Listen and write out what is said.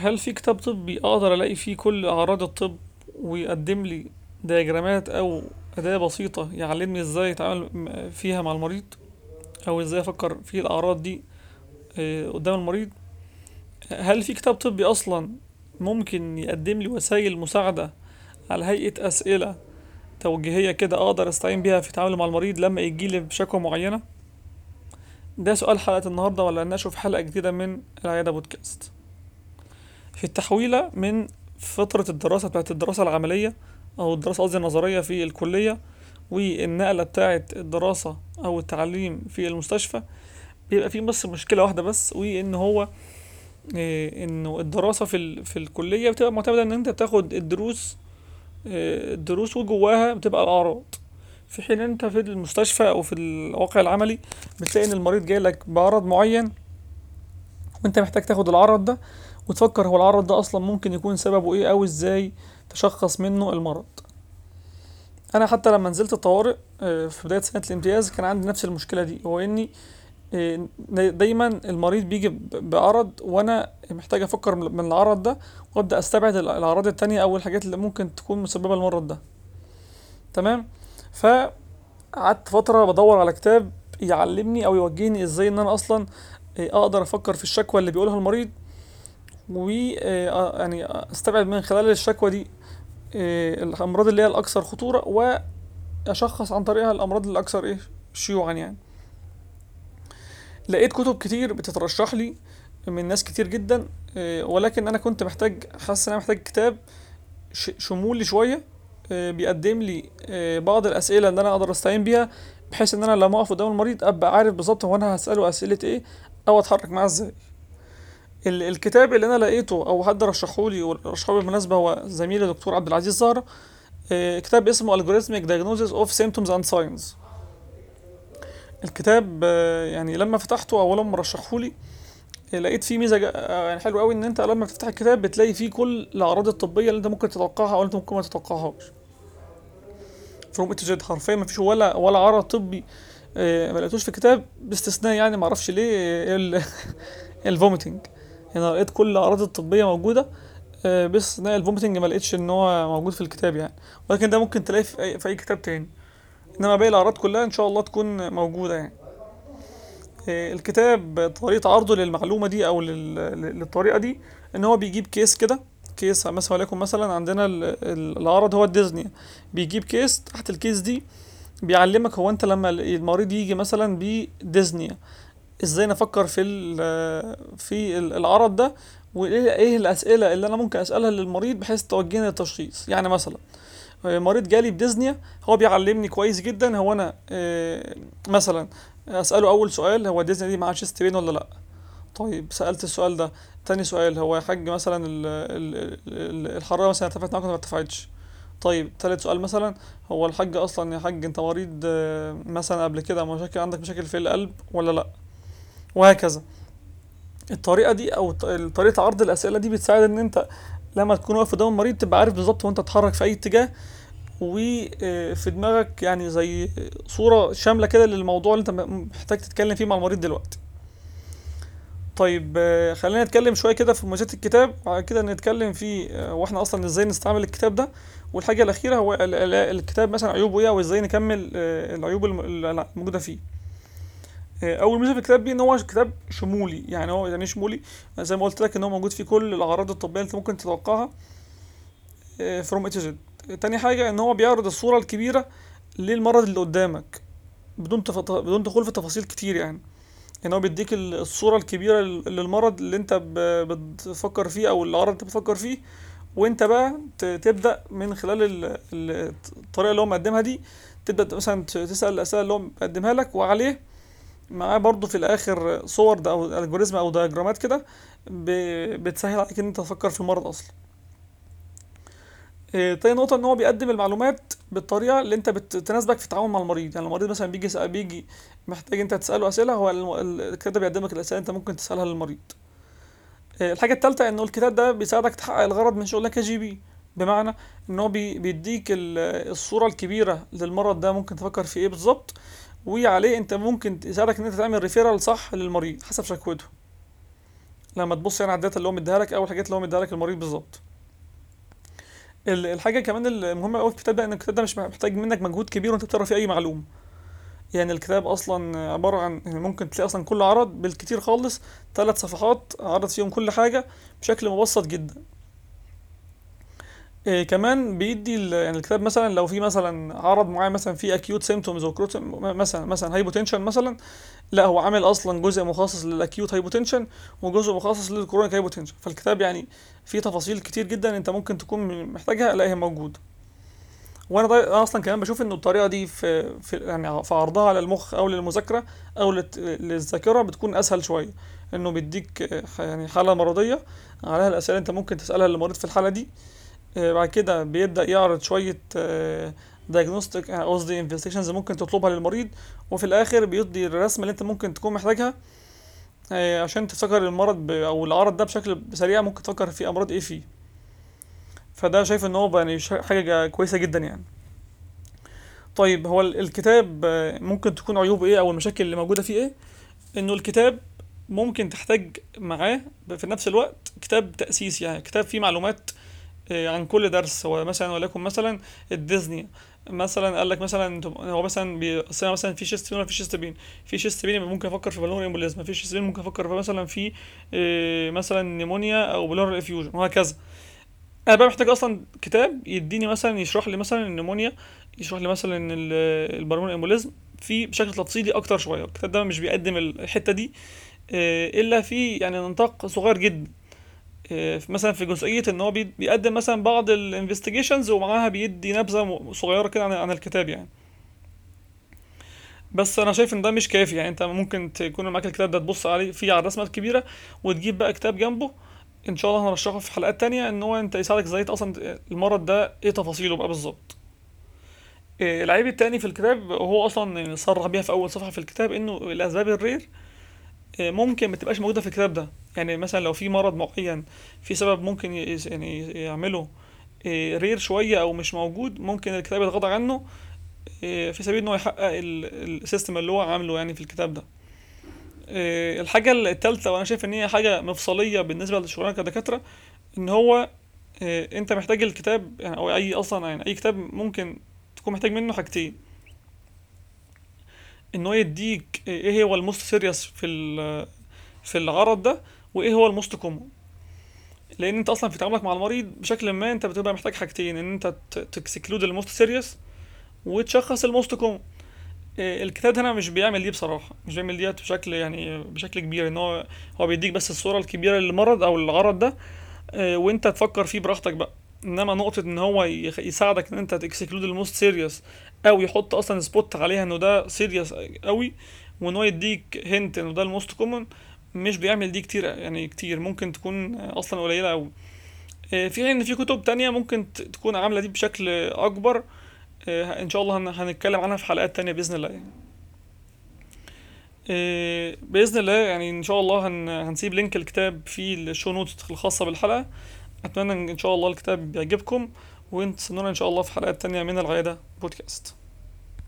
هل في كتاب طبي أقدر ألاقي فيه كل أعراض الطب ويقدم لي دياجرامات أو أداة بسيطة يعلمني إزاي أتعامل فيها مع المريض؟ أو إزاي أفكر في الأعراض دي آه، قدام المريض؟ هل في كتاب طبي أصلا ممكن يقدم لي وسائل مساعدة على هيئة أسئلة توجيهية كده أقدر أستعين بيها في التعامل مع المريض لما يجي لي بشكوى معينة؟ ده سؤال حلقة النهاردة ولا في حلقة جديدة من العيادة بودكاست. في التحويلة من فترة الدراسة بتاعت الدراسة العملية أو الدراسة قصدي النظرية في الكلية والنقلة بتاعت الدراسة أو التعليم في المستشفى بيبقى في بس مشكلة واحدة بس وإن هو إيه، إنه الدراسة في. في الكلية بتبقى معتمدة إن أنت بتاخد الدروس إيه، الدروس وجواها بتبقى الأعراض في حين أنت في المستشفى أو في الواقع العملي بتلاقي إن المريض جاي لك بعرض معين وأنت محتاج تاخد العرض ده وتفكر هو العرض ده أصلا ممكن يكون سببه إيه أو إزاي تشخص منه المرض. أنا حتى لما نزلت الطوارئ آه، في بداية سنة الامتياز كان عندي نفس المشكلة دي هو إني آه، دايما المريض بيجي بعرض وأنا محتاج أفكر من العرض ده وأبدأ أستبعد ال- الأعراض التانية أو الحاجات اللي ممكن تكون مسببة المرض ده. تمام؟ فقعدت فترة بدور على كتاب يعلمني أو يوجهني إزاي إن أنا أصلا آه، أقدر أفكر في الشكوى اللي بيقولها المريض و آه، يعني استبعد من خلال الشكوى دي آه، الأمراض اللي هي الأكثر خطورة وأشخص عن طريقها الأمراض الأكثر إيه شيوعا يعني. لقيت كتب كتير بتترشح لي من ناس كتير جدا آه، ولكن أنا كنت محتاج حاسس إن أنا محتاج كتاب شمولي شوية آه، بيقدم لي آه، بعض الأسئلة اللي أنا أقدر أستعين بيها بحيث إن أنا لما أقف قدام المريض أبقى عارف بالظبط هو أنا هسأله أسئلة إيه أو أتحرك معاه إزاي. الكتاب اللي أنا لقيته أو حد رشحه لي ورشحه بالمناسبة هو زميلي دكتور عبد العزيز زهرة. آه، كتاب اسمه Algorithmic Diagnosis of Symptoms and Signs. الكتاب آه، يعني لما فتحته أو لما رشحه لي آه، لقيت فيه ميزة يعني حلوة قوي إن أنت لما بتفتح الكتاب بتلاقي فيه كل الأعراض الطبية اللي أنت ممكن تتوقعها أو أنت ممكن ما تتوقعهاش. from A to Z حرفيا ما فيش ولا ولا عرض طبي ما لقيتوش في الكتاب باستثناء يعني ما أعرفش ليه ال- ال vomiting يعني أنا لقيت كل الأعراض الطبية موجودة آه، باستثناء ال vomiting ما لقيتش إن هو موجود في الكتاب يعني. ولكن ده ممكن تلاقيه في اي, في أي كتاب تاني. إنما باقي الأعراض كلها إن شاء الله تكون موجودة يعني. آه، الكتاب طريقة عرضه للمعلومة دي أو لل- لل- للطريقة دي إن هو بيجيب case كده case مثلا وليكن مثلا عندنا ال- ال- العرض هو ال dyspnea بيجيب case تحت ال case دي بيعلمك هو أنت لما المريض يجي مثلا ب dyspnea إزاي نفكر في في ال- العرض ده وإيه إيه الأسئلة اللي أنا ممكن أسألها للمريض بحيث توجهني للتشخيص. يعني مثلا آه، مريض جالي ب dyspnea هو بيعلمني كويس جدا هو أنا آه، مثلا أسأله أول سؤال هو dyspnea دي معاه chest pain ولا لأ؟ طيب سألت السؤال ده. تاني سؤال هو يا حاج مثلا ال- ال- ال- الحرارة مثلا ارتفعت معاك ولا ما ارتفعتش؟ طيب تالت سؤال مثلا هو الحاج أصلا يا حاج أنت مريض آه، مثلا قبل كده مشاكل عندك مشاكل في القلب ولا لأ؟ وهكذا. الطريقة دي أو طريقة عرض الأسئلة دي بتساعد إن أنت لما تكون واقف قدام المريض تبقى عارف بالظبط وأنت تتحرك في أي اتجاه وفي دماغك يعني زي صورة شاملة كده للموضوع اللي أنت محتاج تتكلم فيه مع المريض دلوقتي. طيب آه، خلينا نتكلم شوية كده في مميزات الكتاب. وبعد كده نتكلم في آه، وإحنا أصلا إزاي نستعمل الكتاب ده. والحاجة الأخيرة هو ال- ال- الكتاب مثلا عيوبه إيه وازاي نكمل آه، العيوب الم- الموجوده فيه. آه، أول ميزة في الكتاب دي إن هو كتاب شمولي يعني هو يعني شمولي زي ما قلت لك إن هو موجود فيه كل الأعراض الطبيه اللي أنت ممكن تتوقعها فروم اي زد تاني حاجة إن هو بيعرض الصورة الكبيرة للمرض اللي قدامك بدون تف... بدون دخول في تفاصيل كتير يعني يعني هو بيديك ال- الصورة الكبيرة لل- للمرض اللي أنت ب... بتفكر فيه أو العرض اللي أنت بتفكر فيه وأنت بقى. تبدأ من خلال ال... ال- الطريقة اللي هو مقدمها دي تبدأ مثلا تسأل الأسئلة اللي هو مقدمها لك وعليه معاه برضو في الآخر صور ده أو الجوريزم أو دياجرامات كده بتسهل عليك إن أنت تفكر في المرض أصلا. إيه، تاني نقطة إن هو بيقدم المعلومات بالطريقة اللي أنت بتناسبك في التعامل مع المريض. يعني المريض مثلا بيجي يسأل بيجي محتاج أنت تسأله أسئلة هو الكتاب بيقدم لك الأسئلة أنت ممكن تسألها للمريض. إيه، الحاجة التالتة إنه الكتاب ده بيساعدك تحقق الغرض من شغلك ك GP. بمعنى إن هو بي- بيديك ال- الصورة الكبيرة للمرض ده ممكن تفكر في إيه بالظبط. وعليه انت ممكن يساعدك ان انت تعمل referral صح للمريض حسب شكوته. لما تبص يعني على ال data اللي هو مديها لك أو الحاجات اللي هو مديها لك المريض بالظبط. ال- الحاجة كمان المهمه قوي في الكتاب ده إن الكتاب ده مش محتاج منك مجهود كبير وأنت بتقرأ فيه أي معلومة. يعني الكتاب أصلا عبارة عن يعني ممكن تلاقي أصلا كل عرض بالكتير خالص ثلاث صفحات عرض فيهم كل حاجة بشكل مبسط جدا. إيه كمان بيدي يعني الكتاب مثلا لو في مثلا عرض معين مثلا فيه acute symptoms مثلا مثلا hypotension مثلا لا هو عامل أصلا جزء مخصص لل acute hypotension وجزء مخصص لل chronic hypotension فالكتاب يعني فيه تفاصيل كتير جدا أنت ممكن تكون محتاجها لا هي موجوده وأنا. أنا أصلا كمان بشوف إنه الطريقة دي في, في يعني في عرضها على المخ أو للمذاكرة أو. للذاكرة بتكون أسهل شوية إنه بيديك آه، يعني حالة مرضية عليها الأسئلة أنت ممكن تسألها للمريض في الحالة دي بعد كده بيبدأ يعرض شوية diagnostic قصدي investigations ممكن تطلبها للمريض وفي الآخر بيدي الرسمة اللي انت ممكن تكون محتاجها آه، عشان تفتكر المرض. أو العرض ده بشكل سريع ممكن تفكر في أمراض إيه فيه فده شايف إن هو يعني حاجة كويسة جدا يعني طيب هو ال- الكتاب آه، ممكن تكون عيوبه إيه أو المشاكل اللي موجودة فيه إيه إنه الكتاب ممكن تحتاج معاه في نفس الوقت كتاب تأسيس يعني كتاب فيه معلومات آه، عن كل درس هو مثلا وليكن مثلا ال dyspnea. مثلا قال لك مثلا هو مثلا بيقسمها مثلا في chest pain ولا في chest pain. في chest pain ممكن أفكر في pulmonary embolism في chest pain ممكن أفكر في مثلا في آه، مثلا pneumonia أو pleural effusion وهكذا. أنا بقى محتاج أصلا كتاب يديني مثلا يشرح لي مثلا ال pneumonia يشرح لي مثلا ال- ال pulmonary embolism في بشكل تفصيلي أكتر شوية. الكتاب ده مش بيقدم الحتة دي آه، إلا في يعني نطاق صغير جدا. مثلا في جزئية إن هو بي- بيقدم مثلا بعض ال investigations ومعاها بيدي نبذة صغيرة كده عن عن الكتاب يعني. بس أنا شايف إن ده مش كافي يعني. أنت ممكن تكون معاك الكتاب ده تبص عليه فيه على الرسمة الكبيرة وتجيب بقى كتاب جنبه. إن شاء الله هنرشحه في حلقات تانية إن هو أنت يساعدك إزاي أصلا المرض ده إيه تفاصيله بقى بالظبط. إيه العيب التاني في الكتاب هو أصلا صرح بيها في أول صفحة في الكتاب إنه الاسباب ال rare. ممكن ما تبقاش موجودة في الكتاب ده. يعني مثلا لو في مرض معين في سبب ممكن يعني يعمله إيه رير شوية أو مش موجود ممكن الكتاب يتغاضى عنه إيه في سبيل إنه يحقق ال- السيستم اللي هو عامله يعني في الكتاب ده. الحاجة التالتة وأنا شايف إن هي حاجة مفصلية بالنسبة للشغلانه كدكاترة إن هو أنت محتاج الكتاب يعني أو أي أصلا يعني أي كتاب ممكن تكون محتاج منه حاجتين. ان هو يديك إيه هو الـ most serious في في العرض ده وإيه هو الـ most common لأن أنت أصلا في تعاملك مع المريض بشكل ما أنت بتبقى محتاج حاجتين إن أنت ت exclude الـ most serious وتشخص الـ most common الكتاب هنا مش بيعمل دي بصراحة مش بيعمل ديت بشكل يعني بشكل كبير إن هو هو بيديك بس الصورة الكبيرة للمرض أو العرض ده آه، وأنت تفكر فيه براحتك بقى. إنما نقطة إن هو يساعدك إن أنت ت exclude الـ most serious أو يحط أصلا spot عليها إنه ده serious قوي وإن هو يديك hint إنه ده الـ most common مش بيعمل دي كتير يعني كتير ممكن تكون أصلا قليلة قوي. آه، في حين إن في كتب تانية ممكن تكون عاملة دي بشكل أكبر آه، إن شاء الله هن- هنتكلم عنها في حلقات تانية بإذن الله يعني. آه، بإذن الله يعني إن شاء الله هن... هنسيب link الكتاب في الـ show notes الخاصة بالحلقة. أتمنى إن شاء الله الكتاب يعجبكم وانتظرونا إن شاء الله في حلقات تانية من العيادة بودكاست